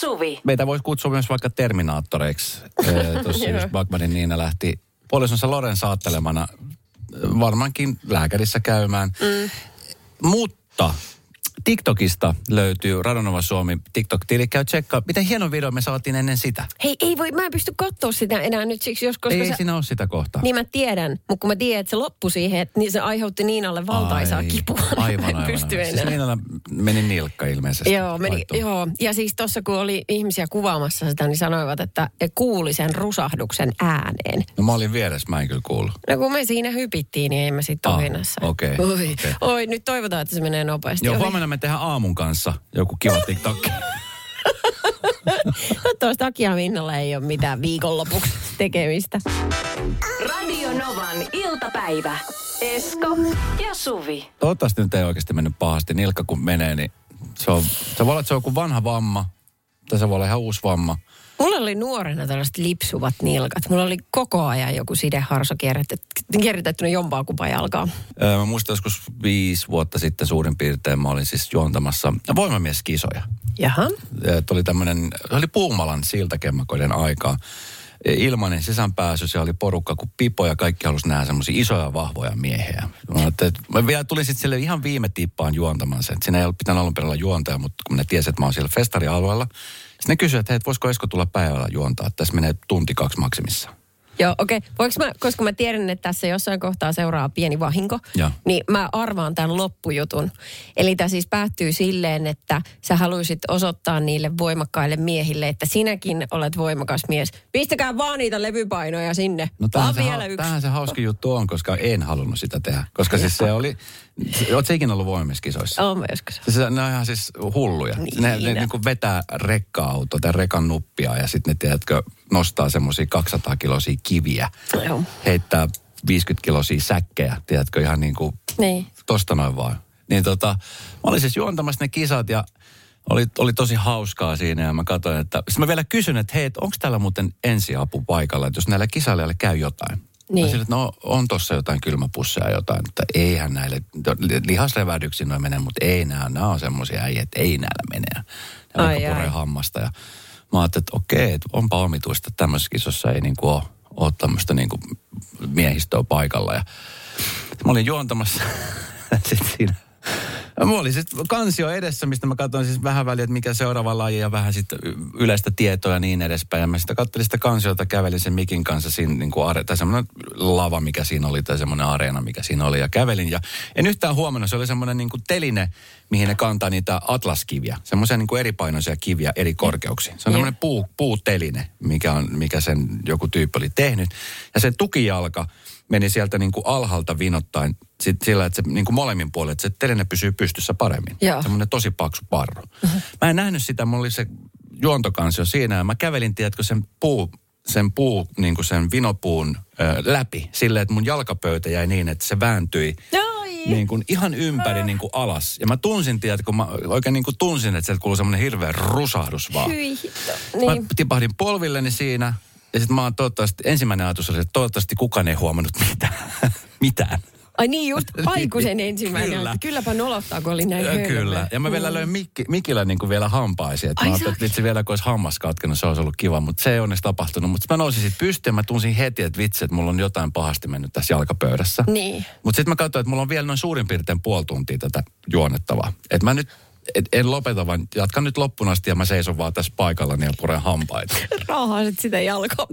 Suvi. Meitä voisi kutsua myös vaikka Terminaattoreiksi. Tuossa just Bagmanin Niina lähti puolisonsa Loren saattelemana varmaankin lääkärissä käymään. Mm. Mutta TikTokista löytyy Radonova Suomi TikTok-tili. Käy tsekkaa. Miten hieno video me saatiin ennen sitä. Hei, ei voi, mä en pysty katsoa sitä enää nyt siksi, jos koska Ei se... siinä ole sitä kohtaa. Niin mä tiedän, mutta kun mä tiedän, että se loppui siihen, että niin se aiheutti Niinalle valtaisaa Ai, kipua. Aivan, Mä aivan. pysty aivan. Siis enää. Niinalla meni nilkka ilmeisesti. Joo, meni, joo, ja siis tuossa kun oli ihmisiä kuvaamassa sitä, niin sanoivat, että kuuli sen rusahduksen ääneen. No mä olin vieressä, mä en kyllä kuullut. No kun me siinä hypittiin, niin ei me sitten Ah, okei, Oi, okei. oi, nyt toivotaan, että se menee nopeasti. Joo, huomenna me tehdään aamun kanssa joku kiva TikTok. Toivottavasti Aki ja Minnalla ei ole mitään viikonlopuksi tekemistä. Radio Novan iltapäivä. Esko ja Suvi. Toivottavasti nyt ei oikeasti mennyt pahasti. Nilkka kun menee, niin se, on, se voi olla, että se on joku vanha vamma. Tai se voi olla ihan uusi vamma. Mulla oli nuorena tällaiset lipsuvat nilkat. Mulla oli koko ajan joku sideharso kierrätet- kierrätettynä jompaa kumpaa jalkaa. Öö, Mä muistan joskus viisi vuotta sitten suurin piirtein mä olin siis juontamassa voimamieskisoja. Jaha. Öö, Tuli tämmönen, se oli Puumalan siltakemmakoiden aikaa. E, Ilmainen sisäänpääsy, se oli porukka kuin Pipo ja kaikki halusi nähdä semmoisia isoja vahvoja miehiä. Mä, että mä vielä tulin sitten sille ihan viime tippaan juontamaan sen. Siinä ei ollut pitänyt alun perin olla juontaja, mutta kun ne tiesi, että mä oon siellä festarialueella, sitten ne kysyivät, että hei, voisiko Esko tulla päivällä juontaa. Tässä menee tunti kaksi maksimissa. Joo, okei. Okay. Voinko mä, koska mä tiedän, että tässä jossain kohtaa seuraa pieni vahinko, Joo. niin mä arvaan tämän loppujutun. Eli tämä siis päättyy silleen, että sä haluaisit osoittaa niille voimakkaille miehille, että sinäkin olet voimakas mies. Pistäkää vaan niitä levypainoja sinne. No tämähän se, vielä ha- yksi. tämähän se hauska juttu on, koska en halunnut sitä tehdä. Koska siis se oli, ootko ikinä ollut voimiskisoissa? Mä joskus. Siis ne on ihan siis hulluja. Niin. Ne, ne niin kuin vetää rekka-auto tai rekan nuppia ja sitten ne, tiedätkö, nostaa semmoisia 200 kilosia kiviä. Joo. Heittää 50 kilosia säkkejä, tiedätkö, ihan niin kuin Niin. tosta noin vaan. Niin tota, mä olin siis juontamassa ne kisat ja oli, oli tosi hauskaa siinä ja mä katsoin, että... Sitten mä vielä kysyn, että hei, onko täällä muuten ensiapu paikalla, että jos näillä kisailijoilla käy jotain. Niin. Sille, että no on tossa jotain kylmäpusseja ja jotain, että eihän näille, lihaslevähdyksiin noin mene, mutta ei nämä, nämä on semmoisia äijä, että ei näillä mene. Ne Ai, ai. hammasta ja mä ajattelin, että okei, että onpa omituista, että tämmöisessä kisossa ei niinku ole, ole tämmöistä niinku miehistöä paikalla. Ja mä olin juontamassa sitten siinä. Mulla oli sitten kansio edessä, mistä mä katsoin siis vähän väliä, että mikä seuraava laji ja vähän sitten yleistä tietoa ja niin edespäin. Ja mä sitten katselin sitä kansiota, kävelin sen mikin kanssa siinä niin kuin are, tai semmoinen lava, mikä siinä oli, tai semmoinen areena, mikä siinä oli. Ja kävelin ja en yhtään huomannut, se oli semmoinen niin kuin teline, mihin ne kantaa niitä atlaskiviä. Semmoisia niin kuin eripainoisia kiviä eri korkeuksiin. Se on semmoinen puu, puuteline, mikä, on, mikä sen joku tyyppi oli tehnyt. Ja sen tukijalka meni sieltä niin kuin alhaalta vinottain sit sillä, että se niin kuin molemmin puolin, että se teline pysyy pystyssä paremmin. Joo. Semmoinen tosi paksu parru. Mä en nähnyt sitä, mulla oli se juontokansio siinä ja mä kävelin, tiedätkö, sen puu, sen puu, niin kuin sen vinopuun ö, läpi silleen, että mun jalkapöytä jäi niin, että se vääntyi Ai. niin kuin ihan ympäri niin kuin alas. Ja mä tunsin, tiedätkö, kun mä oikein niin kuin tunsin, että sieltä kuului semmoinen hirveä rusahdus vaan. Hyi hitto. Mä Niin. tipahdin polvilleni siinä. Ja sitten mä oon toivottavasti, ensimmäinen ajatus oli, että toivottavasti kukaan ei huomannut mitään. mitään. Ai niin just, aikuisen ensimmäinen. Kyllä. Kyllä. Kylläpä nolottaa, kun oli näin Ö, hölmö. Kyllä. Ja mä vielä löin mikki, mikillä niin kuin vielä hampaisiin. Että mä ajattelin, että vitsi vielä kun olisi hammas katkenut, se olisi ollut kiva. Mutta se ei onneksi tapahtunut. Mutta mä nousin sitten pystyyn ja mä tunsin heti, että vitsi, että mulla on jotain pahasti mennyt tässä jalkapöydässä. Niin. Mutta sitten mä katsoin, että mulla on vielä noin suurin piirtein puoli tuntia tätä juonettavaa. Että mä nyt et, en lopeta, vaan jatkan nyt loppuun asti ja mä seison vaan tässä paikallani ja puren hampaita. Raahasit sitä jalkaa.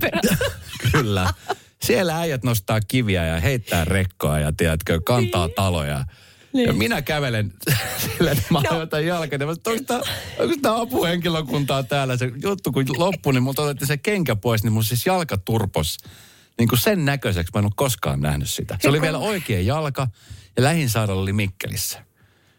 Kyllä. Siellä äijät nostaa kiviä ja heittää rekkoa ja tiedätkö, kantaa taloja. Niin. Ja minä kävelen silleen, että mä No. ajoitan jalkani. Sanoin, että onko tää- onko tämä apuhenkilökuntaa täällä? Se juttu kun loppui, niin multa otettiin se kenkä pois, niin mun siis jalka turpos. Niin kuin sen näköiseksi mä en ole koskaan nähnyt sitä. Se oli vielä oikea jalka ja lähin sairaala oli Mikkelissä.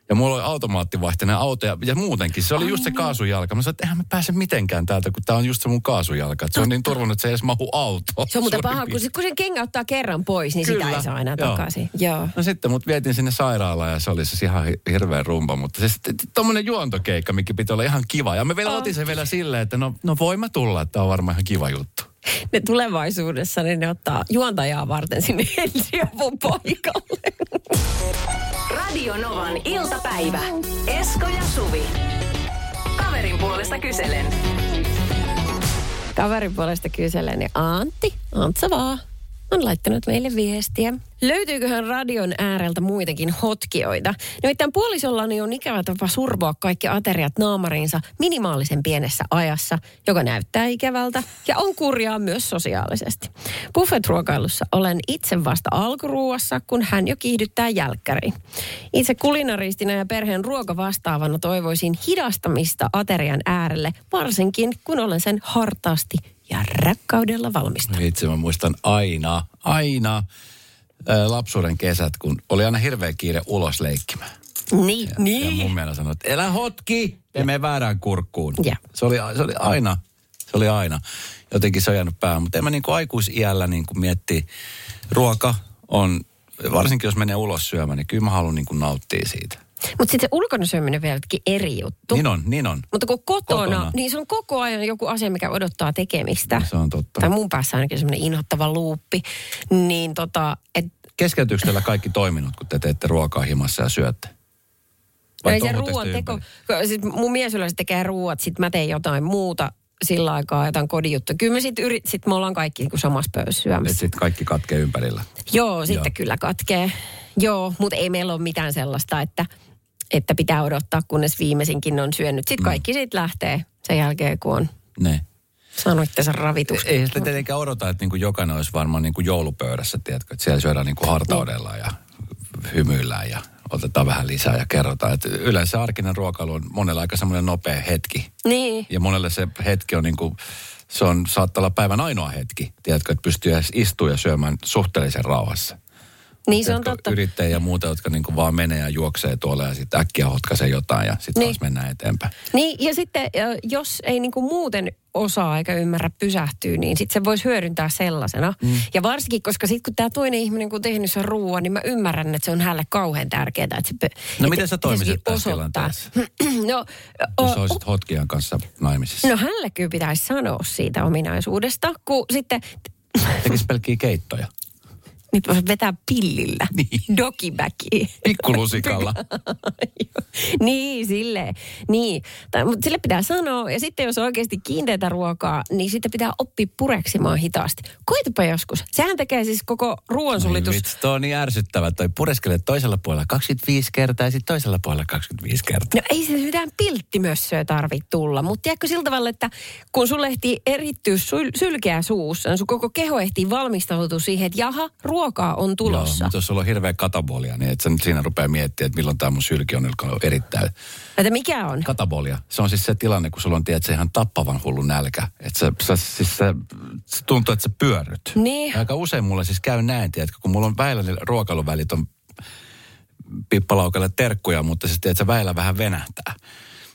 Ja mulla oli automaattivaihtoinen auto ja, ja muutenkin. Se oli just se kaasujalka. Mä sanoin, että eihän mä pääse mitenkään täältä, kun tää on just se mun kaasujalka. Se on niin turvannut, että se ei edes mahu autoon. Se on muuten paha, kun, kun sen kengä ottaa kerran pois, niin sitä Kyllä, ei saa enää joo. takaisin. Joo. No sitten mut vietiin sinne sairaalaan ja se oli siis ihan hi- hirveä rumpa. Mutta se sitten tommonen juontokeikka, mikä piti olla ihan kiva. Ja me vielä Oh. otin sen vielä silleen, että no, no voi mä tulla, että on varmaan ihan kiva juttu. Ne tulevaisuudessa niin ne ottaa juontajaa varten sinne ensiavun paikalle. Radio Novan iltapäivä. Esko ja Suvi. Kaverin puolesta kyselen. Kaverin puolesta kyselen ja Antti, Antsa vaan, on laittanut meille viestiä. Löytyyköhän radion ääreltä muitakin hotkioita? Nimittäin puolisollani on ikävä tapa survoa kaikki ateriat naamariinsa minimaalisen pienessä ajassa, joka näyttää ikävältä ja on kurjaa myös sosiaalisesti. Buffet-ruokailussa olen itse vasta alkuruuassa, kun hän jo kiihdyttää jälkkäriin. Itse kulinaristina ja perheen ruokavastaavana toivoisin hidastamista aterian äärelle, varsinkin kun olen sen hartaasti ja rakkaudella valmistanut. Itse mä muistan aina, aina ää, lapsuuden kesät, kun oli aina hirveä kiire ulos leikkimään. Niin, Ja niin. mun mielestä sanoi, että elä hotki, ja mene väärään kurkkuun. Ja. Se oli, se oli aina, se oli aina. Jotenkin se on jäänyt päähän. Mutta en mä niin kuin aikuisiällä niin kuin miettii, ruoka on, varsinkin jos menee ulos syömään, niin kyllä mä haluan niin kuin nauttia siitä. Mutta sitten se ulkona syöminen vieläkin eri juttu. Niin on, niin on. Mutta kun kotona, Kotona. niin se on koko ajan joku asia, mikä odottaa tekemistä. Se on totta. Tai mun päässä ainakin semmoinen inhottava luuppi. Niin tota, et, Keskeytyykö teillä kaikki toiminnot, kun te teette ruokaa himassa ja syötte? Vai ei se ruoan te teko, siis mun mies yleensä tekee ruuat, sit mä teen jotain muuta sillä aikaa, jotain kodijuttuja. Kyllä me sit, yrit, sit me ollaan kaikki niin samassa pöydässä syömässä. sitten kaikki katkee ympärillä. Joo, sitten Joo. kyllä katkee. Joo, mutta ei meillä ole mitään sellaista, että, että pitää odottaa, kunnes viimeisinkin on syönyt. Mm. Sitten kaikki siitä lähtee sen jälkeen, kun on Ne. saanut itse ravitus. Ei sitä tietenkään odota, että niinku jokainen olisi varmaan niinku joulupöydässä, tiedätkö, että siellä syödään niinku hartaudella ja hymyillään ja otetaan vähän lisää ja kerrotaan. Että yleensä arkinen ruokailu on monella aika semmoinen nopea hetki. Niin. Ja monelle se hetki on niinku, se on, saattaa olla päivän ainoa hetki, tiedätkö, että pystyy edes istumaan ja syömään suhteellisen rauhassa. Niin se on totta. Yrittäjiä ja muuta, jotka niinku vaan menee ja juoksee tuolla ja sitten äkkiä hotkaisee jotain ja sitten Niin. taas mennään eteenpäin. Niin, ja sitten jos ei niinku muuten osaa eikä ymmärrä pysähtyä, niin sitten se voisi hyödyntää sellaisena. Mm. Ja varsinkin, koska sitten kun tämä toinen ihminen kun on tehnyt sen ruoan, niin mä ymmärrän, että se on hänelle kauhean tärkeää. Että se, No että miten sä toimisit tässä tilanteessa? no, Jos o, olisit Hotkian kanssa naimisissa. no hänelle kyllä pitäisi sanoa siitä ominaisuudesta, kun sitten Tekisi pelkkiä keittoja. Nyt voisi vetää pillillä. Niin. Dokibacky. Pikkulusikalla. niin, silleen. Niin, mutta sille pitää sanoa. Ja sitten jos on oikeasti kiinteitä ruokaa, niin sitten pitää oppia pureksimaan hitaasti. Koitapa joskus. Sehän tekee siis koko ruoansulitus. Vitsi, on niin ärsyttävä. Toi pureskelee toisella puolella 25 kertaa ja sitten toisella puolella 25 kertaa. No ei se mitään pilttimössöä tarvitse tulla, mutta tiedätkö sillä tavalla, että kun sulle ehtii erittyä syl- sylkeä suussa, niin sun koko keho ehtii valmistautua siihen, että jaha, ruokaa on tulossa. Joo, mutta jos sulla on hirveä katabolia, niin et sä nyt siinä rupea miettimään, että milloin tämä mun sylki on alkanut erittäin. Että mikä on? Katabolia, se on siis se tilanne, kun sulla on, tiedät, se ihan tappavan hullu nälkä. Että sä, sä, siis sä, se tuntuu, että sä pyörryt. Niin. Aika usein mulla siis käy näin, tiedätkö, kun mulla on väillä ne ruokailuvälit on pippalaukalle terkkuja, mutta siis tiedät, se väillä vähän venähtää.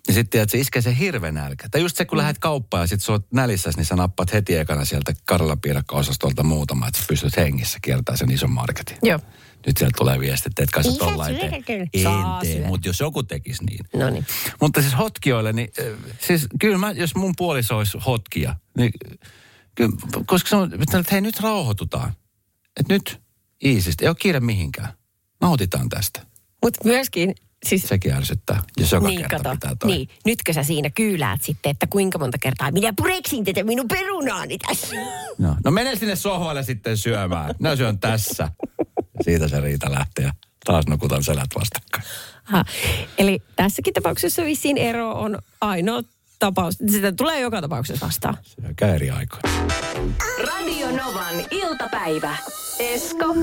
Ja sitten tiedät, se iskee se hirveän nälkä. Tai just se, kun mm. lähdet kauppaan ja sitten sä oot nälissäs, niin sä nappaat heti ekana sieltä Karla-piirakka-osastolta muutama, että sä pystyt hengissä kiertämään sen ison marketin. Joo. Nyt sieltä tulee viesti, että etkä sä tollain syödä tee. mutta jos joku tekisi niin. No niin. Mutta siis hotkioille, niin äh, siis kyllä mä, jos mun puoliso olisi hotkia, niin kyllä, koska se on, että hei nyt rauhoitutaan. Että nyt iisisti, ei ole kiire mihinkään. Nautitaan tästä. Mutta myöskin, siis Sekin ärsyttää, jos joka niin, kerta kato, pitää toi. niin, nytkö sä siinä kyyläät sitten, että kuinka monta kertaa minä pureksin tätä minun perunaani tässä. No, no mene sinne sohvalle sitten syömään. Minä syön tässä. Siitä se riita lähtee ja taas nukutan selät vastakkain. Aha. Eli tässäkin tapauksessa vissiin ero on ainoa tapaus. Sitä tulee joka tapauksessa vastaan. Syökää eri aikoina. Radio Novan iltapäivä. Esko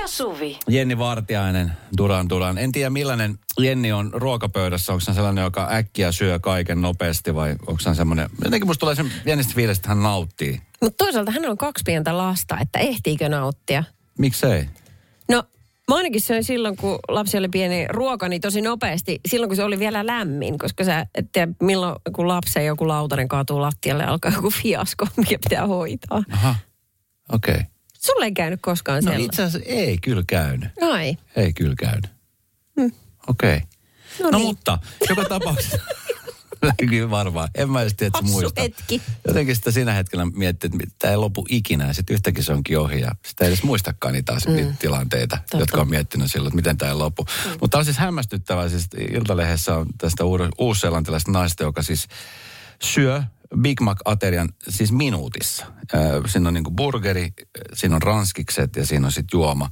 ja Suvi. Jenni Vartiainen, Duran Duran. En tiedä millainen Jenni on ruokapöydässä. Onko hän sellainen, joka äkkiä syö kaiken nopeasti vai onko hän semmoinen... Jotenkin musta tulee sen Jennistä fiilis, että hän nauttii. Mutta toisaalta hän on kaksi pientä lasta, että ehtiikö nauttia? Miksei? No, mä ainakin söin silloin, kun lapsi oli pieni ruoka, niin tosi nopeasti, silloin kun se oli vielä lämmin, koska sä et tiedä, milloin kun lapsen joku lautanen kaatuu lattialle, alkaa joku fiasko, mikä pitää hoitaa. Aha, okei. Okay. Sulle ei käynyt koskaan No itse asiassa ei kyllä käynyt. Ai. Ei kyllä käynyt. Okei. Okay. No, No niin. mutta, joka tapauksessa... Kyllä varmaan. En mä edes tiedä, että muista. hetki. Jotenkin sitä siinä hetkellä miettii, että tämä ei lopu ikinä ja sitten yhtäkkiä se onkin ohi ja sitä ei edes muistakaan niitä, mm. niitä tilanteita, Totta. jotka on miettinyt silloin, että miten tämä ei lopu. Mm. Mutta tämä on siis hämmästyttävää. Siis Iltalehdessä on tästä uud- uusseelantilaisesta naista, joka siis syö Big Mac-aterian siis minuutissa. Siinä on niinku burgeri, siinä on ranskikset ja siinä on sitten juoma.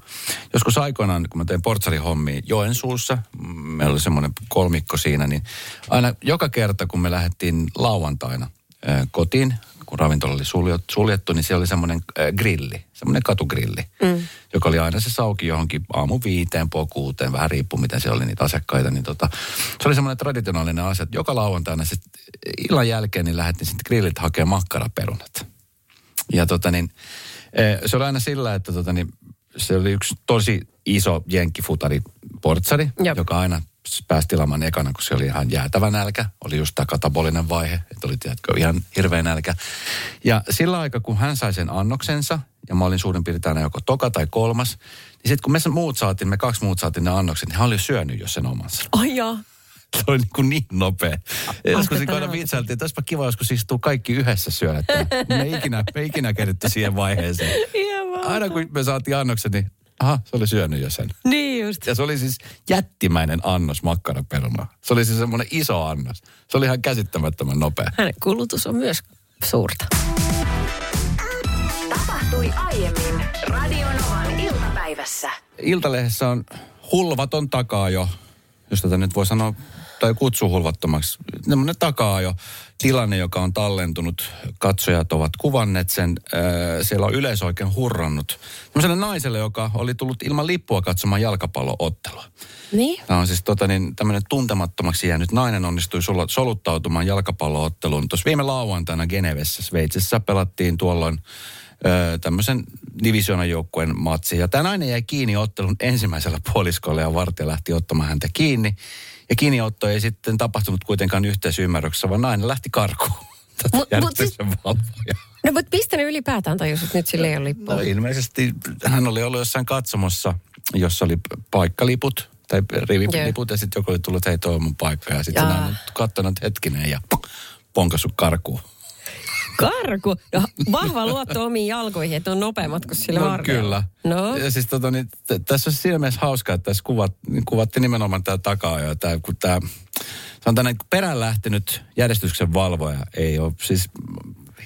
Joskus aikoinaan, kun mä tein portsarihommia Joensuussa, mm, meillä oli semmoinen kolmikko siinä, niin aina joka kerta, kun me lähdettiin lauantaina kotiin, kun ravintola oli suljettu, niin siellä oli semmoinen äh, grilli, semmoinen katugrilli, mm. joka oli aina se sauki johonkin aamu viiteen, puoli kuuteen, vähän riippuu miten siellä oli niitä asiakkaita. Niin tota, se oli semmoinen traditionaalinen asia, että joka lauantaina sit illan jälkeen niin lähdettiin sitten grilliltä hakemaan makkaraperunat. Ja tota niin, eh, se oli aina sillä, että tota niin, se oli yksi tosi iso jenkkifutari portsari, Jop. joka aina pääsi tilaamaan ekana, kun se oli ihan jäätävä nälkä. Oli just tämä katabolinen vaihe, että oli tiedätkö, ihan hirveä nälkä. Ja sillä aikaa, kun hän sai sen annoksensa, ja mä olin suurin piirtein joko toka tai kolmas, niin sitten kun me sen muut saatiin, me kaksi muut saatiin ne annokset, niin hän oli syönyt jo sen omansa. Ai jaa. Se oli niin, kuin niin nopea. Joskus tätä aina on. vitsailtiin, että olisipa kiva joskus istua kaikki yhdessä syödä. Me ei ikinä, me ei ikinä keritty siihen vaiheeseen. Aina kun me saatiin annoksen, niin aha, se oli syönyt jo sen. Niin just. Ja se oli siis jättimäinen annos makkaraperunaa. Se oli siis semmoinen iso annos. Se oli ihan käsittämättömän nopea. Hänen kulutus on myös suurta. Tapahtui aiemmin Radionovan iltapäivässä. Iltalehdessä on hulvaton takaa jo, jos tätä nyt voi sanoa, tai kutsua hulvattomaksi. Semmoinen takaa jo tilanne, joka on tallentunut. Katsojat ovat kuvanneet sen. Äh, Siellä on yleisö oikein hurrannut. Semmoiselle naiselle, joka oli tullut ilman lippua katsomaan jalkapalloottelua. Niin? Tämä on siis tota, niin, tämmöinen tuntemattomaksi jäänyt nainen onnistui soluttautumaan jalkapallootteluun. Tuossa viime lauantaina Genevessä, Sveitsissä pelattiin tuolloin tämmöisen divisioonan joukkueen matsi. Ja tämä nainen jäi kiinni ottelun ensimmäisellä puoliskolla ja vartija lähti ottamaan häntä kiinni. Ja kiinniotto ei sitten tapahtunut kuitenkaan yhteisymmärryksessä, vaan nainen lähti karkuun. Mut- mut siis-. No mutta mistä ne ylipäätään tajus, että nyt sille ei ole lippua? No ilmeisesti hän oli ollut jossain katsomossa, jossa oli paikkaliput tai riviliput ja sitten joku oli tullut, että hei toi on mun paikka. Ja sitten hän on katsonut hetkinen ja ponkassut karkuun. Karku. No, vahva luotto omiin jalkoihin, että on nopeammat kuin sillä No kyllä. No. Ja siis tota, niin, t- tässä on siinä mielessä hauskaa, että tässä kuvat, niin kuvattiin nimenomaan tämä takaa jo. Tää, kun tämä, se on tämmöinen perään lähtenyt järjestyksen valvoja, ei ole siis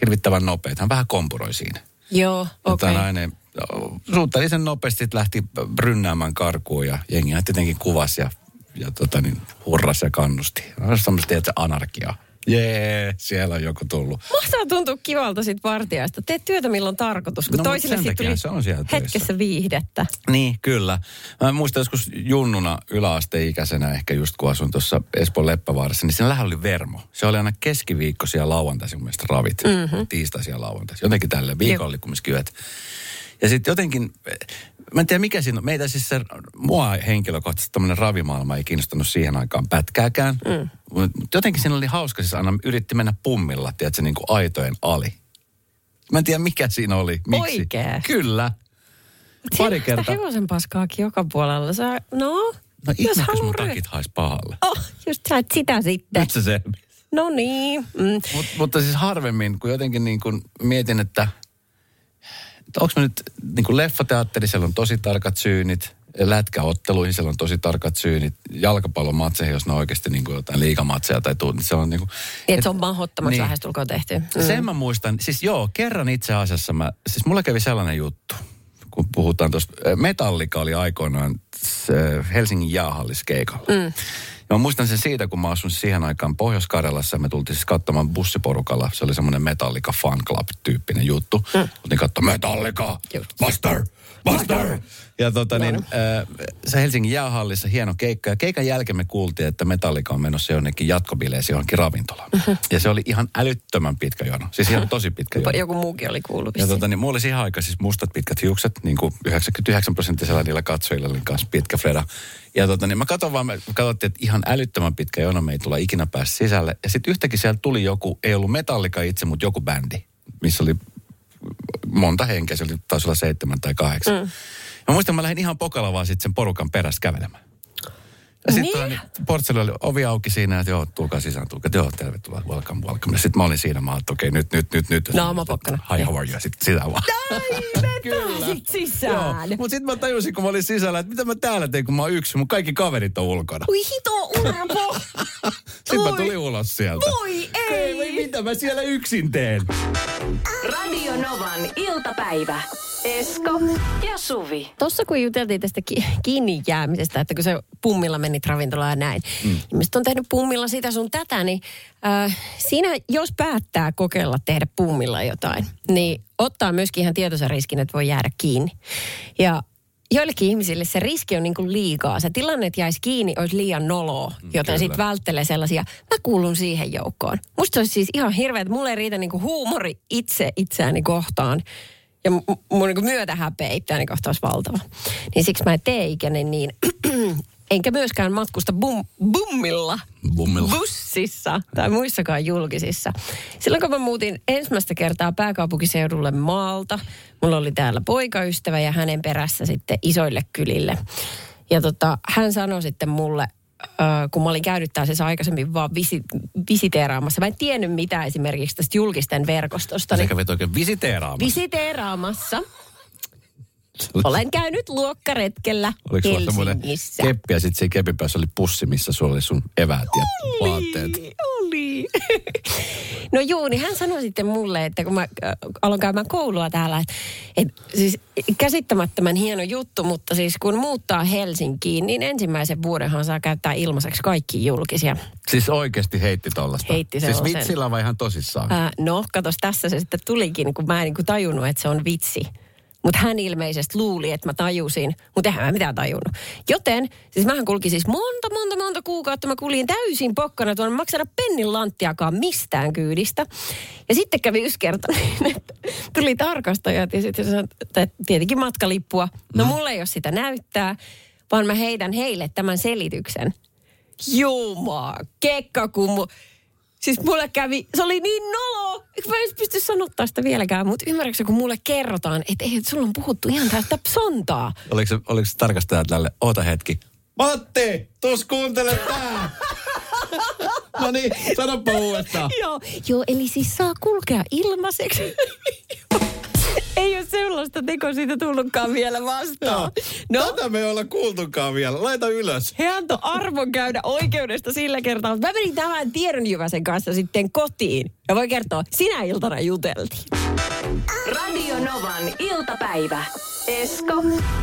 hirvittävän nopea. Hän vähän kompuroi siinä. Joo, Okay. okei. Tämä nainen suhteellisen nopeasti lähti rynnäämään karkuun ja jengi tietenkin kuvasi ja, ja tota niin, hurras ja kannusti. No, Semmoista tiedätkö, anarkiaa. Jee, siellä on joku tullut. Mahtaa tuntua kivalta sit vartijasta. Teet työtä milloin tarkoitus, kun No, toisille sit tuli se on siellä töissä. hetkessä viihdettä. Niin, kyllä. Mä muistan joskus junnuna yläasteikäisenä ehkä just kun asuin tuossa Espoon Leppävaarassa, niin siinä lähellä oli Vermo. Se oli aina keskiviikkoisia lauantaisin mun mielestä ravit. Mm-hmm. Tiistaisia lauantaisin. Jotenkin tälle viikolla oli kumminkin yöt. Ja sitten jotenkin, mä en tiedä mikä siinä on. Meitä siis se, mua henkilökohtaisesti tämmöinen ravimaailma ei kiinnostanut siihen aikaan pätkääkään. Mm. Mutta jotenkin siinä oli hauska, siis aina yritti mennä pummilla, tiedätkö, niin kuin aitojen ali. Mä en tiedä mikä siinä oli, miksi. Oikeesti? Kyllä. Pari kertaa. Hevosen paskaakin joka puolella. Sä, no, No jos ihmekäs mun haluaa ry- takit hais pahalle. Oh, just sä sitä sitten. Nyt se selvisi. No niin. Mm. Mut, mutta siis harvemmin, kun jotenkin niin kuin mietin, että onko mä nyt niin kuin leffateatteri, siellä on tosi tarkat syynit, lätkäotteluihin siellä on tosi tarkat syynit, jalkapallomatseihin, jos ne on oikeasti niin kuin jotain liigamatseja tai tuu, niin se on niin kuin, Niin, että se on mahdottomaksi Niin. lähestulkoon tehty. Mm. Sen mä muistan, siis joo, kerran itse asiassa mä, siis mulla kävi sellainen juttu, kun puhutaan tuosta, Metallika oli aikoinaan Helsingin jäähallis keikalla. Mm. Ja mä muistan sen siitä, kun mä asun siihen aikaan Pohjois-Karjalassa ja me tultiin siis katsomaan bussiporukalla. Se oli semmoinen Metallika fan club-tyyppinen juttu. Mm. Oltiin katsomaan Metallika, Just. Buster, Buster. Ja tota niin, äh, se Helsingin jäähallissa hieno keikka. Ja keikan jälkeen me kuultiin, että Metallika on menossa jonnekin jatkobileisiin johonkin ravintolaan. Mhm. Ja se oli ihan älyttömän pitkä jono. Siis ihan tosi pitkä jono. Joku muukin oli kuullut Ja tota, niin mulla oli siihen aikaan siis mustat pitkät hiukset, niin kuin 99 prosenttisella niillä katsojilla oli kanssa pitkä Freda. Ja tota, niin mä katson vaan, me katsottiin, että ihan älyttömän pitkä jono, me ei tulla ikinä päästä sisälle. Ja sitten yhtäkkiä sieltä tuli joku, ei ollut metallika itse, mutta joku bändi, missä oli monta henkeä, se oli taisi olla seitsemän tai kahdeksan. Mm. Mä muistan, mä lähdin ihan pokala vaan sitten sen porukan perässä kävelemään. Ja Niin? sitten niin? Portseli oli ovi auki siinä, että joo, tulkaa sisään, tulkaa. Joo, tervetuloa, welcome, welcome. Sitten mä olin siinä, mä että okei, nyt, nyt, nyt, nyt. Naama pokkana. Hi, how are you? Ja sitten sitä vaan. Kyllä. Pääsit sisään. Mutta sitten mä tajusin, kun mä olin sisällä, että mitä mä täällä tein, kun mä oon yksin. Mun kaikki kaverit on ulkona. Ui hito Urpo. Sitten mä Oi. tulin ulos sieltä. Voi ei. Ei, voi mitä mä siellä yksin teen. Radio Novan iltapäivä. Esko ja Suvi. Tuossa kun juteltiin tästä ki- kiinni jäämisestä, että kun se pummilla menit ravintolaan ja näin. Mm. Ihmiset on tehnyt pummilla sitä sun tätä, niin äh, siinä jos päättää kokeilla tehdä pummilla jotain, niin ottaa myöskin ihan tietoisen riskin, että voi jäädä kiinni. Ja joillekin ihmisille se riski on niin kuin liikaa. Se tilanne, että jäisi kiinni, olisi liian noloa, joten kyllä. sitten välttelee sellaisia. Mä kuulun siihen joukkoon. Musta se olisi siis ihan hirveä, että mulle ei riitä niin kuin huumori itse itseäni kohtaan. Ja mun niin myötähäpeä itseäni kohtaan olisi valtava. Niin siksi mä en tee ikäni niin. Enkä myöskään matkusta bum, bummilla, Bummilla. bussissa tai muissakaan julkisissa. Silloin kun mä muutin ensimmäistä kertaa pääkaupunkiseudulle maalta, mulla oli täällä poikaystävä ja hänen perässä sitten isoille kylille. Ja tota, hän sanoi sitten mulle, kun mä olin käynyt tässä aikaisemmin vaan visi, visiteeraamassa. Mä en tiennyt mitä esimerkiksi tästä julkisten verkostosta. Sä Niin kävit oikein visiteeraamassa. visiteeraamassa. Olen käynyt luokkaretkellä Oliko sulla semmoinen Helsingissä. keppi ja sitten siinä kepin päässä oli pussi, missä sulla oli sun eväät ja vaatteet. Oli, oli. No juu, niin hän sanoi sitten mulle, että kun mä äh, aloin käymään koulua täällä, että, että siis käsittämättömän hieno juttu, mutta siis kun muuttaa Helsinkiin, niin ensimmäisen vuodenhan saa käyttää ilmaiseksi kaikki julkisia. Siis oikeasti heitti tollasta. Heitti Siis sellaisen. vitsillä vai ihan tosissaan? Ää, no, katos, tässä se sitten tulikin, kun mä en niin tajunnut, että se on vitsi. Mutta hän ilmeisesti luuli, että mä tajusin, mutta eihän mä mitään tajunnut. Joten, siis mähän kulki siis monta, monta, monta kuukautta. Mä kuljin täysin pokkana tuonne maksana pennin lanttiakaan mistään kyydistä. Ja sitten kävi yksi kerta niin, että tuli tarkastajat ja sitten sanoi, että tietenkin matkalippua. No mulla ei ole sitä näyttää, vaan mä heitän heille tämän selityksen. Juma, kekkakummu. Siis mulle kävi, se oli niin nolo, mä en pysty sanottaa sitä vieläkään, mutta ymmärrätkö kun mulle kerrotaan, että ei, sulla on puhuttu ihan täyttä sontaa. Oliko se, oliko se tarkastaja tälle, oota hetki. Matti, tuus kuuntele tää. no niin, sanoppa uudestaan. Joo, joo, eli siis saa kulkea ilmaiseksi. ei ole sellaista teko siitä tullutkaan vielä vastaan. No, Tätä me ei olla kuultukaan vielä. Laita ylös. he antoi arvon käydä oikeudesta sillä kertaa, mä menin tämän tiedonjyväsen kanssa sitten kotiin. Ja voi kertoa, sinä iltana juteltiin. Radio Novan iltapäivä. Esko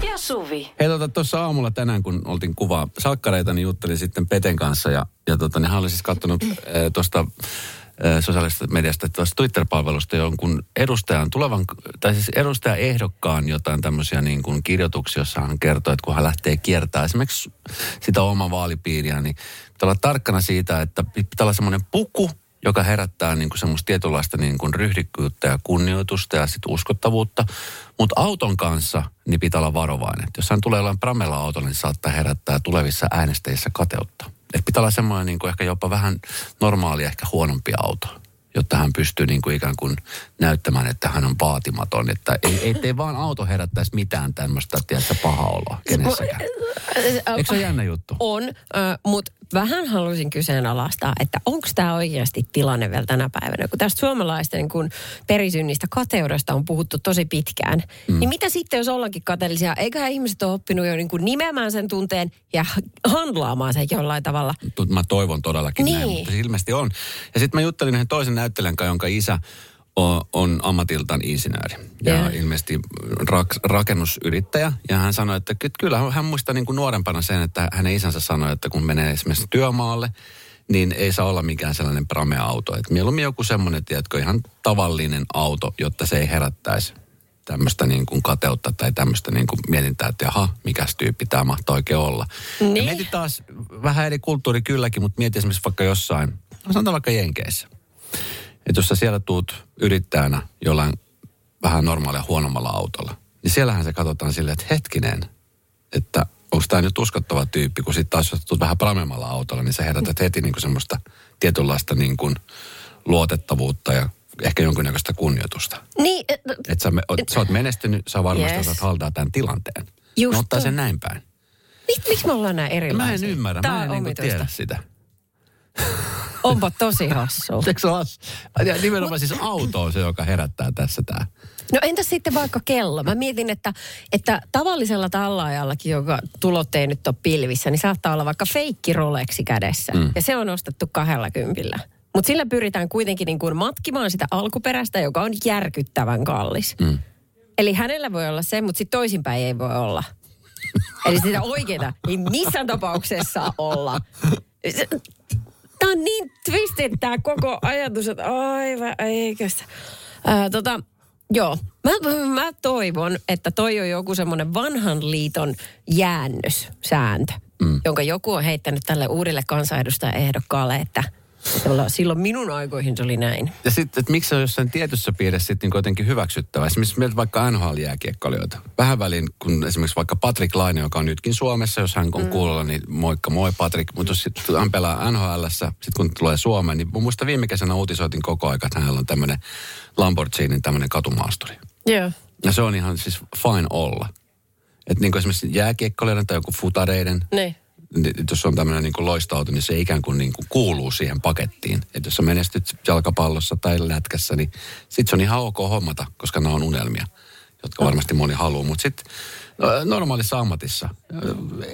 ja Suvi. Hei tota, tuossa aamulla tänään, kun oltiin kuvaa salkkareita, niin juttelin sitten Peten kanssa. Ja, ja tota, niin hän oli siis katsonut äh, tuosta sosiaalisesta mediasta, tuosta Twitter-palvelusta jonkun edustajan tulevan, tai siis edustajaehdokkaan jotain tämmöisiä niin kuin kirjoituksia, jossa hän kertoo, että kun hän lähtee kiertämään esimerkiksi sitä omaa vaalipiiriä, niin pitää olla tarkkana siitä, että pitää olla semmoinen puku, joka herättää niin kuin semmoista tietynlaista niin kuin ryhdikkyyttä ja kunnioitusta ja sit uskottavuutta. Mutta auton kanssa niin pitää olla varovainen. Jos hän tulee jollain pramella autolla, niin saattaa herättää tulevissa äänestäjissä kateutta. Et pitää olla semmoinen niin kuin ehkä jopa vähän normaali, ehkä huonompi auto, jotta hän pystyy niin kuin ikään kuin näyttämään, että hän on vaatimaton. Että ei, ettei vaan auto herättäisi mitään tämmöistä, tiedätkö, pahaa oloa kenessäkään. Eikö se ole jännä juttu? On, äh, mutta vähän haluaisin kyseenalaistaa, että onko tämä oikeasti tilanne vielä tänä päivänä. Kun tästä suomalaisten kun perisynnistä kateudesta on puhuttu tosi pitkään, mm. niin mitä sitten, jos ollaankin kateellisia? Eiköhän ihmiset ole oppinut jo niin kuin nimeämään sen tunteen ja handlaamaan sen jollain tavalla. Mä toivon todellakin Niin. näin, mutta se ilmeisesti on. Ja sitten mä juttelin yhden toisen näyttelijän kanssa, jonka isä on, ammatiltaan insinööri. Ja Joo. ilmeisesti rak, rakennusyrittäjä. Ja hän sanoi, että ky- kyllä hän muistaa niin kuin nuorempana sen, että hänen isänsä sanoi, että kun menee esimerkiksi työmaalle, niin ei saa olla mikään sellainen pramea-auto. Että mieluummin joku semmoinen, tiedätkö, ihan tavallinen auto, jotta se ei herättäisi tämmöistä niin kuin kateutta tai tämmöistä niin kuin mietintää, että jaha, mikäs tyyppi tämä mahtaa oikein olla. Niin. Ja mieti taas vähän eri kulttuuri kylläkin, mutta mieti esimerkiksi vaikka jossain, no sanotaan vaikka Jenkeissä. Että jos sä siellä tuut yrittäjänä jollain vähän normaalia huonommalla autolla, niin siellähän se katsotaan silleen, että hetkinen, että onko tämä nyt uskottava tyyppi, kun sitten taas jos tulet vähän pramemmalla autolla, niin sä herätät heti niin kuin semmoista tietynlaista niin kuin luotettavuutta ja ehkä jonkinnäköistä kunnioitusta. Niin, äh, Että sä, me, sä oot menestynyt, sä varmasti Yes. osaat haltaa tämän tilanteen. Just ne ottaa sen näin päin. Mik, miksi me ollaan näin erilaisia? Mä en ymmärrä, Tää mä en niinku tiedä sitä. Onpa tosi hassua. Eikö se has- Ja nimenomaan siis auto on se, joka herättää tässä tää. No entäs sitten vaikka kello? Mä mietin, että, että tavallisella tallaajallakin, joka tulot ei nyt ole pilvissä, niin saattaa olla vaikka feikki Rolexi kädessä. Mm. Ja se on ostettu kahdella kympillä. Mutta sillä pyritään kuitenkin niin kuin matkimaan sitä alkuperäistä, joka on järkyttävän kallis. Mm. Eli hänellä voi olla se, mutta sitten toisinpäin ei voi olla. Eli sitä oikeaa ei missään tapauksessa olla. Tämä on niin twisted tämä koko ajatus, että aivan eikö sitä. Ää, tota, joo, mä, mä toivon, että toi on joku semmoinen vanhan liiton jäännössääntö, mm. jonka joku on heittänyt tälle uudelle kansanedustajaehdokkaalle, että silloin- silloin minun aikoihin se oli näin. Ja sitten, että miksi se on jossain tietyssä piirissä sitten niin jotenkin hyväksyttävä. Esimerkiksi meiltä vaikka NHL-jääkiekkoilijoita. Vähän väliin, kun esimerkiksi vaikka Patrick Laine, joka on nytkin Suomessa, jos hän on mm. kuulolla, niin moikka moi Patrick. Mutta jos sitten hän pelaa NHLssä, sitten kun tulee Suomeen, niin mun muista viime kesänä uutisoitin koko ajan, että hänellä on tämmöinen Lamborghinin tämmöinen katumaasturi. Joo. Ja se on ihan siis fine olla. Että niin kuin esimerkiksi jääkiekkoilijoiden tai joku futareiden, Niin. Että jos on tämmöinen niin loistautu, niin se ikään kuin, niin kuin kuuluu siihen pakettiin. Että jos sä menestyt jalkapallossa tai lätkässä, niin sit se on ihan ok hommata, koska nämä on unelmia, jotka varmasti moni haluaa. Mutta sitten normaalissa ammatissa,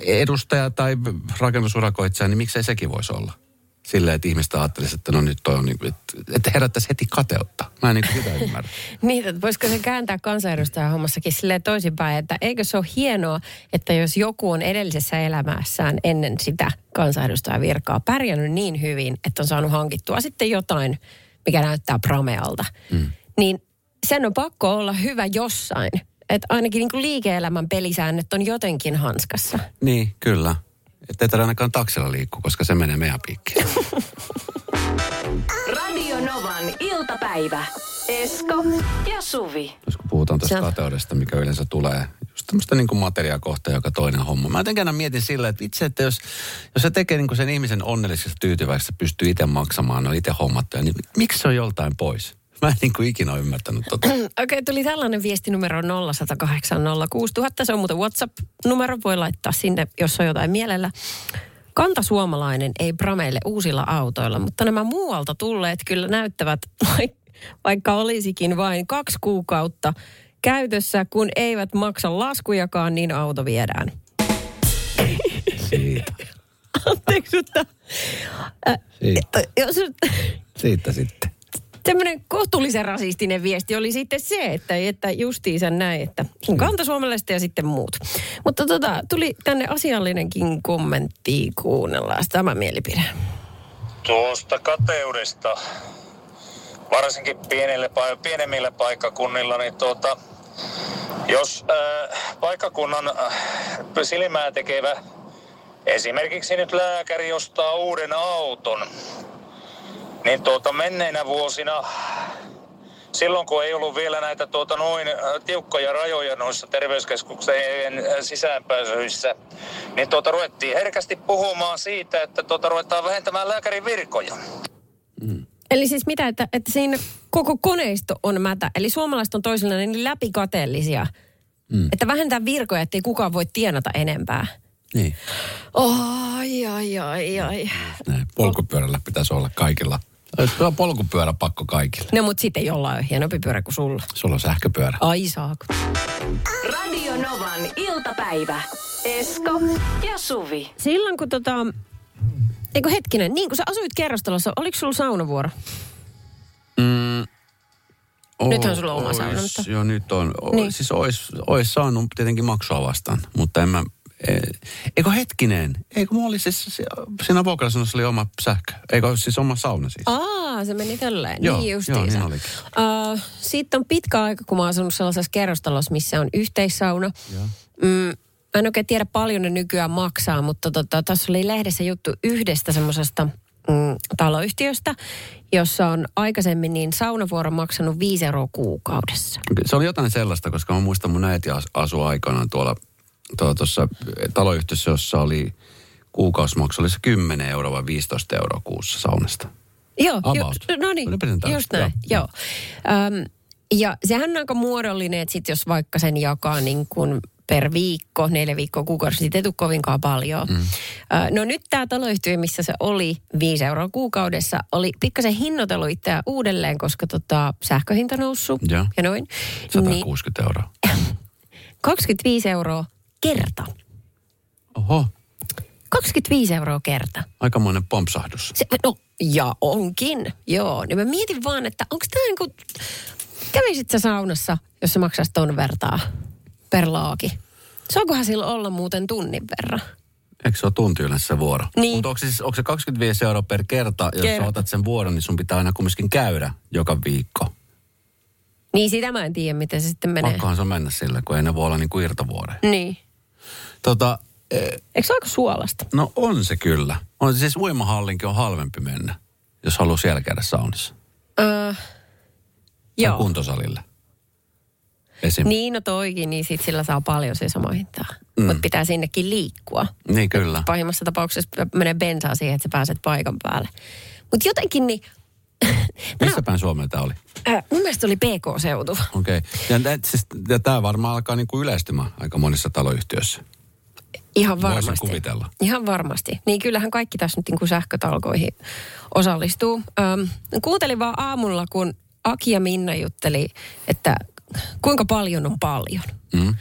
edustaja tai rakennusurakoitsija, niin miksei sekin voisi olla? Silleen, että ihmistä ajattelisi, että no nyt toi on niin kuin, että, herättäisi heti kateutta. Mä en niin kuin sitä ymmärrä. Niin, että voisiko se kääntää kansanedustajan hommassakin silleen toisinpäin, että eikö se ole hienoa, että jos joku on edellisessä elämässään ennen sitä kansanedustajan virkaa pärjännyt niin hyvin, että on saanut hankittua sitten jotain, mikä näyttää pramealta, mm. niin sen on pakko olla hyvä jossain. Että ainakin niin kuin liike-elämän pelisäännöt on jotenkin hanskassa. Niin, kyllä. Että ei tarvitse ainakaan taksilla liikkua, koska se menee meidän piikkiin. Radio Novan iltapäivä. Esko ja Suvi. Jos kun puhutaan tuosta Se- kateudesta, mikä yleensä tulee, just tämmöistä niin materiaa kohta, joka toinen homma. Mä jotenkin aina mietin sillä, että vitsi, että jos, jos se tekee niin kuin sen ihmisen onnelliseksi tyytyväiseksi, se pystyy itse maksamaan, on itse hommattuja, niin miksi se on joltain pois? Mä en niin kuin ikinä ole ymmärtänyt tota. Okei, okay, tuli tällainen viesti numero 0108 06000. Se on muuten WhatsApp-numero, voi laittaa sinne, jos on jotain mielellä. Kantasuomalainen ei prameille uusilla autoilla, mutta nämä muualta tulleet kyllä näyttävät, vaik- vaikka olisikin vain kaksi kuukautta käytössä, kun eivät maksa laskujakaan, niin auto viedään. Siitä. Anteeksi, mutta äh, Siitä, jos siitä sitten. Tämmöinen kohtuullisen rasistinen viesti oli sitten se, että, että justiinsa näin, että Mm. kantasuomalaiset ja sitten muut. Mutta tota, tuli tänne asiallinenkin kommentti, kuunnellaan tämä mielipide. Tuosta kateudesta, varsinkin pienille, pienemmillä paikkakunnilla, niin tuota, jos äh, paikkakunnan äh, silmää tekevä, esimerkiksi nyt lääkäri ostaa uuden auton, niin tuota menneinä vuosina, silloin kun ei ollut vielä näitä tuota noin tiukkoja rajoja noissa terveyskeskuksien sisäänpääsyissä, niin tuota ruvettiin herkästi puhumaan siitä, että tuota ruvetaan vähentämään lääkärin virkoja. Eli siis mitä, että, että siinä koko koneisto on mätä. Eli suomalaiset on toisilleen niin läpikateellisia, mm. että vähentää virkoja, ettei kukaan voi tienata enempää. Niin. Ai, ai, ai, ai. Näin. Polkupyörällä pitäisi olla kaikilla. Se on polkupyörä pakko kaikille. No mut sitten jollain on hienompi pyörä kuin sulla. Sulla on sähköpyörä. Ai saako. Radio Novan iltapäivä. Esko ja Suvi. Silloin kun tota... Eikö hetkinen, niin kun sä asuit kerrostalossa, oliko sulla saunavuoro? Nythän sulla on oma Ois, sauna, mutta- Joo, nyt on. O, Niin. niin. Siis ois, ois saanut tietenkin maksua vastaan, mutta en mä... E, eikö hetkinen? Eikö mulla oli siis, se- siinä vuokrasunnossa oli oma sähkö? Eikö siis oma sauna siis? Aa, se meni tälleen. Joo, niin joo, justiinsa. niin olikin. Uh, siitä on pitkä aika, kun mä oon asunut sellaisessa kerrostalossa, missä on yhteissauna. Mm, mä en oikein tiedä paljon ne nykyään maksaa, mutta tota, tässä oli lehdessä juttu yhdestä semmoisesta mm, taloyhtiöstä, jossa on aikaisemmin niin saunavuoro maksanut 5 euroa kuukaudessa. Se oli jotain sellaista, koska mä muistan mun äiti as- asui aikanaan tuolla tuossa taloyhtiössä, jossa oli kuukausimaksu, oli se 10 euroa vai 15 euroa kuussa saunasta. Joo, About. ju, no niin, just näin, joo. joo. Öm, ja sehän on aika muodollinen, että sit jos vaikka sen jakaa niin kuin per viikko, neljä viikkoa kuukaudessa, siitä ei tule kovinkaan paljon. Mm. No nyt tämä taloyhtiö, missä se oli 5 euroa kuukaudessa, oli pikkasen hinnoitellut itseään uudelleen, koska tota, sähköhinta noussut Joo. ja noin. 160 niin, euroa. 25 euroa kerta. Oho, 25 euroa kerta. aikamoinen pompsahdus. Se, no, ja onkin, joo. Niin mä mietin vaan, että onko tämä niinku... Kävisit sä saunassa, jos sä maksas ton vertaa per laaki? Saakohan sillä olla muuten tunnin verran? Eikö se ole tunti yleensä se vuoro? Niin. Mutta onko se, siis, onko se 25 euroa per kerta, jos Kerta. sä otat sen vuoron, niin sun pitää aina kumminkin käydä joka viikko. Niin sitä mä en tiedä, miten se sitten menee. Pakkohan se mennä sille, kun ei ne voi olla niin kuin irtovuoreja. Niin. Tota, eh, Eikö se aika suolasta? no on se kyllä. On, siis uimahallinkin on halvempi mennä, jos haluaa siellä käydä saunassa. Öö, Tai joo. kuntosalille. Esim. Niin. No toikin, niin sit sillä saa paljon se sama hintaa. Mm. Mutta pitää sinnekin liikkua. niin kyllä. Pahimmassa tapauksessa menee bensaa siihen, että sä pääset paikan päälle. Mutta jotenkin niin... Missä päin Suomea tämä oli? Äh, mun mielestä oli PK-seutu. Okei. Okay. Ja, siis, ja tämä varmaan alkaa niin kuin yleistymään aika monissa taloyhtiöissä. Ihan Voisin varmasti. kuvitella. Ihan varmasti. Niin kyllähän kaikki tässä nyt niin kuin sähkötalkoihin osallistuu. Öm, kuuntelin vaan aamulla, kun Aki ja Minna jutteli, että kuinka paljon on paljon. Mm.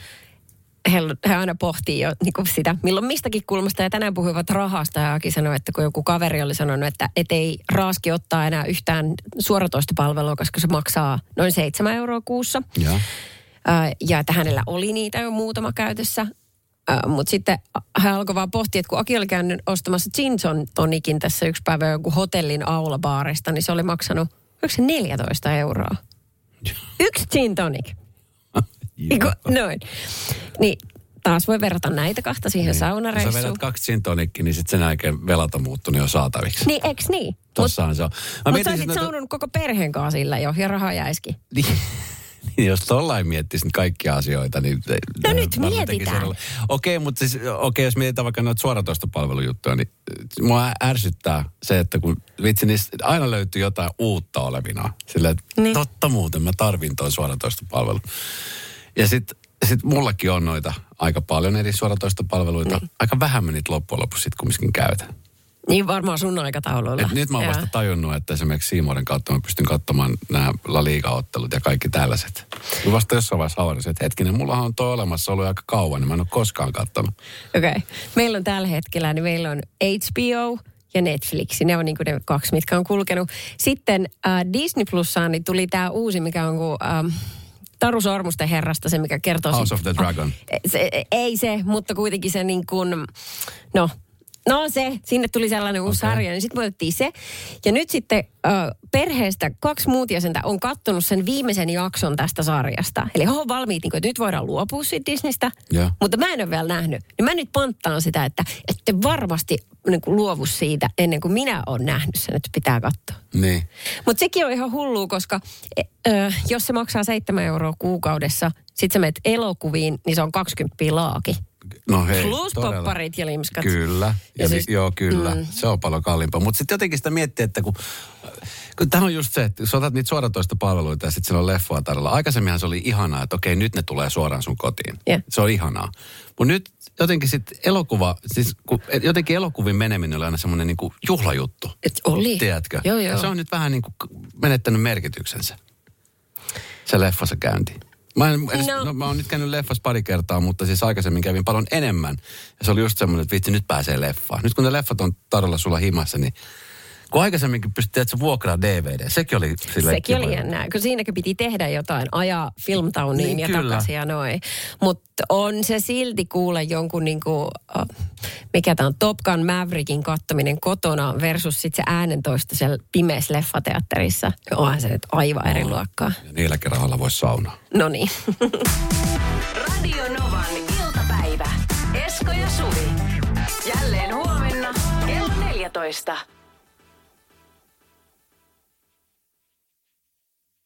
He, he aina pohtii jo niin kuin sitä, milloin mistäkin kulmasta. Ja tänään puhuivat rahasta ja Aki sanoi, että kun joku kaveri oli sanonut, että et ei raaski ottaa enää yhtään suoratoistopalvelua, koska se maksaa noin 7 euroa kuussa. Ja. Ja että hänellä oli niitä jo muutama käytössä. Mutta sitten hän alkoi vaan pohtia, että kun Aki oli käynyt ostamassa gin tonikin tässä yksi päivä joku hotellin aulabaarista, niin se oli maksanut, oliko se 14 euroa? Yksi gin tonic. Eiku, noin. Niin taas voi verrata näitä kahta siihen Jos sä saunareissuun. vedät kaksi gin tonikki, niin sitten sen jälkeen velat on muuttunut jo saataviksi. Niin, eks niin? Tossahan se on. Mä Mutta sä olisit noita- koko perheen kanssa sillä jo, ja rahaa jäisikin. Niin, niin jos tollain miettisi nyt kaikkia asioita, niin... No nyt varmaan mietitään. Okei, mutta siis, okei, jos mietitään vaikka noita suoratoistopalvelujuttuja, niin äh, mua ärsyttää se, että kun vitsi, niin aina löytyy jotain uutta olevina. Sillä, että Niin. totta muuten, mä tarvin toi suoratoistopalvelu. Ja sitten sit mullakin on noita aika paljon eri suoratoistopalveluita. Niin. Aika vähän mä niitä loppujen lopuksi sitten kumminkin käytän. Niin varmaan sun aikatauluilla. Et nyt mä oon vasta tajunnut, että esimerkiksi Siimoren kautta mä pystyn katsomaan nämä La Liga-ottelut ja kaikki tällaiset. Mä vasta jossain vaiheessa havainnoin, että hetkinen, mullahan on tuo olemassa ollut aika kauan, niin mä en ole koskaan katsonut. Okei. Okay. Meillä on tällä hetkellä, niin meillä on HBO ja Netflix. Ne on niin kuin ne kaksi, mitkä on kulkenut. Sitten äh, Disney Plussaan niin tuli tämä uusi, mikä on kuin... Ähm, Taru Sormusten herrasta, se mikä kertoo... House sit- of the Dragon. Se, ei se, mutta kuitenkin se niin kuin, no, no se, sinne tuli sellainen uusi Okei. sarja, niin sitten me otettiin se. Ja nyt sitten ö, perheestä kaksi muut jäsentä on kattonut sen viimeisen jakson tästä sarjasta. Eli he on valmiit, niin kuin, että nyt voidaan luopua siitä Disneystä, Joo. mutta mä en ole vielä nähnyt. Niin mä nyt panttaan sitä, että ette varmasti niin kuin luovu siitä ennen kuin minä olen nähnyt sen, että pitää katsoa. Niin. Mutta sekin on ihan hullua, koska e, ö, jos se maksaa 7 euroa kuukaudessa, sit sä menet elokuviin, niin se on 20 laaki. No hei, Plus todella. popparit ja limskat. Kyllä, ja, Ja ja siis- joo kyllä, mm. se on paljon kalliimpaa. Mutta sitten jotenkin sitä miettii, että kun, kun tämä on just se, että jos otat niitä suoratoista palveluita ja sitten siellä on leffoa tarjolla. Aikaisemminhan se oli ihanaa, että okei nyt ne tulee suoraan sun kotiin. Joo. Se on ihanaa. Mutta nyt jotenkin sitten elokuva, siis kun, jotenkin elokuvin meneminen oli aina semmoinen niinku juhlajuttu. Et oli. Tiedätkö? Joo, Ja joo. se on nyt vähän niin kuin menettänyt merkityksensä. Se leffassa käynti. Mä, en, edes, No. no. Mä oon nyt käynyt leffassa pari kertaa, mutta siis aikaisemmin kävin paljon enemmän. Ja se oli just semmoinen, että vitsi, nyt pääsee leffaan. Nyt kun ne leffat on tarjolla sulla himassa, niin kun aikaisemminkin pystyt, että se vuokraa DVD. Sekin oli silleen Sekin oli jännää, kun siinäkin piti tehdä jotain, ajaa filmtowniin Niin, ja kyllä. takaisin ja noin. Mutta on se silti kuule jonkun niinku, mikä tämä on, Top Gun Maverickin kattominen kotona versus sit se äänentoista siellä pimeässä leffateatterissa. Onhan se nyt aivan eri luokkaa. Ja niilläkin rahoilla voisi saunaa. No niin. Radio Novan iltapäivä. Esko ja Suvi. Jälleen huomenna kello 14.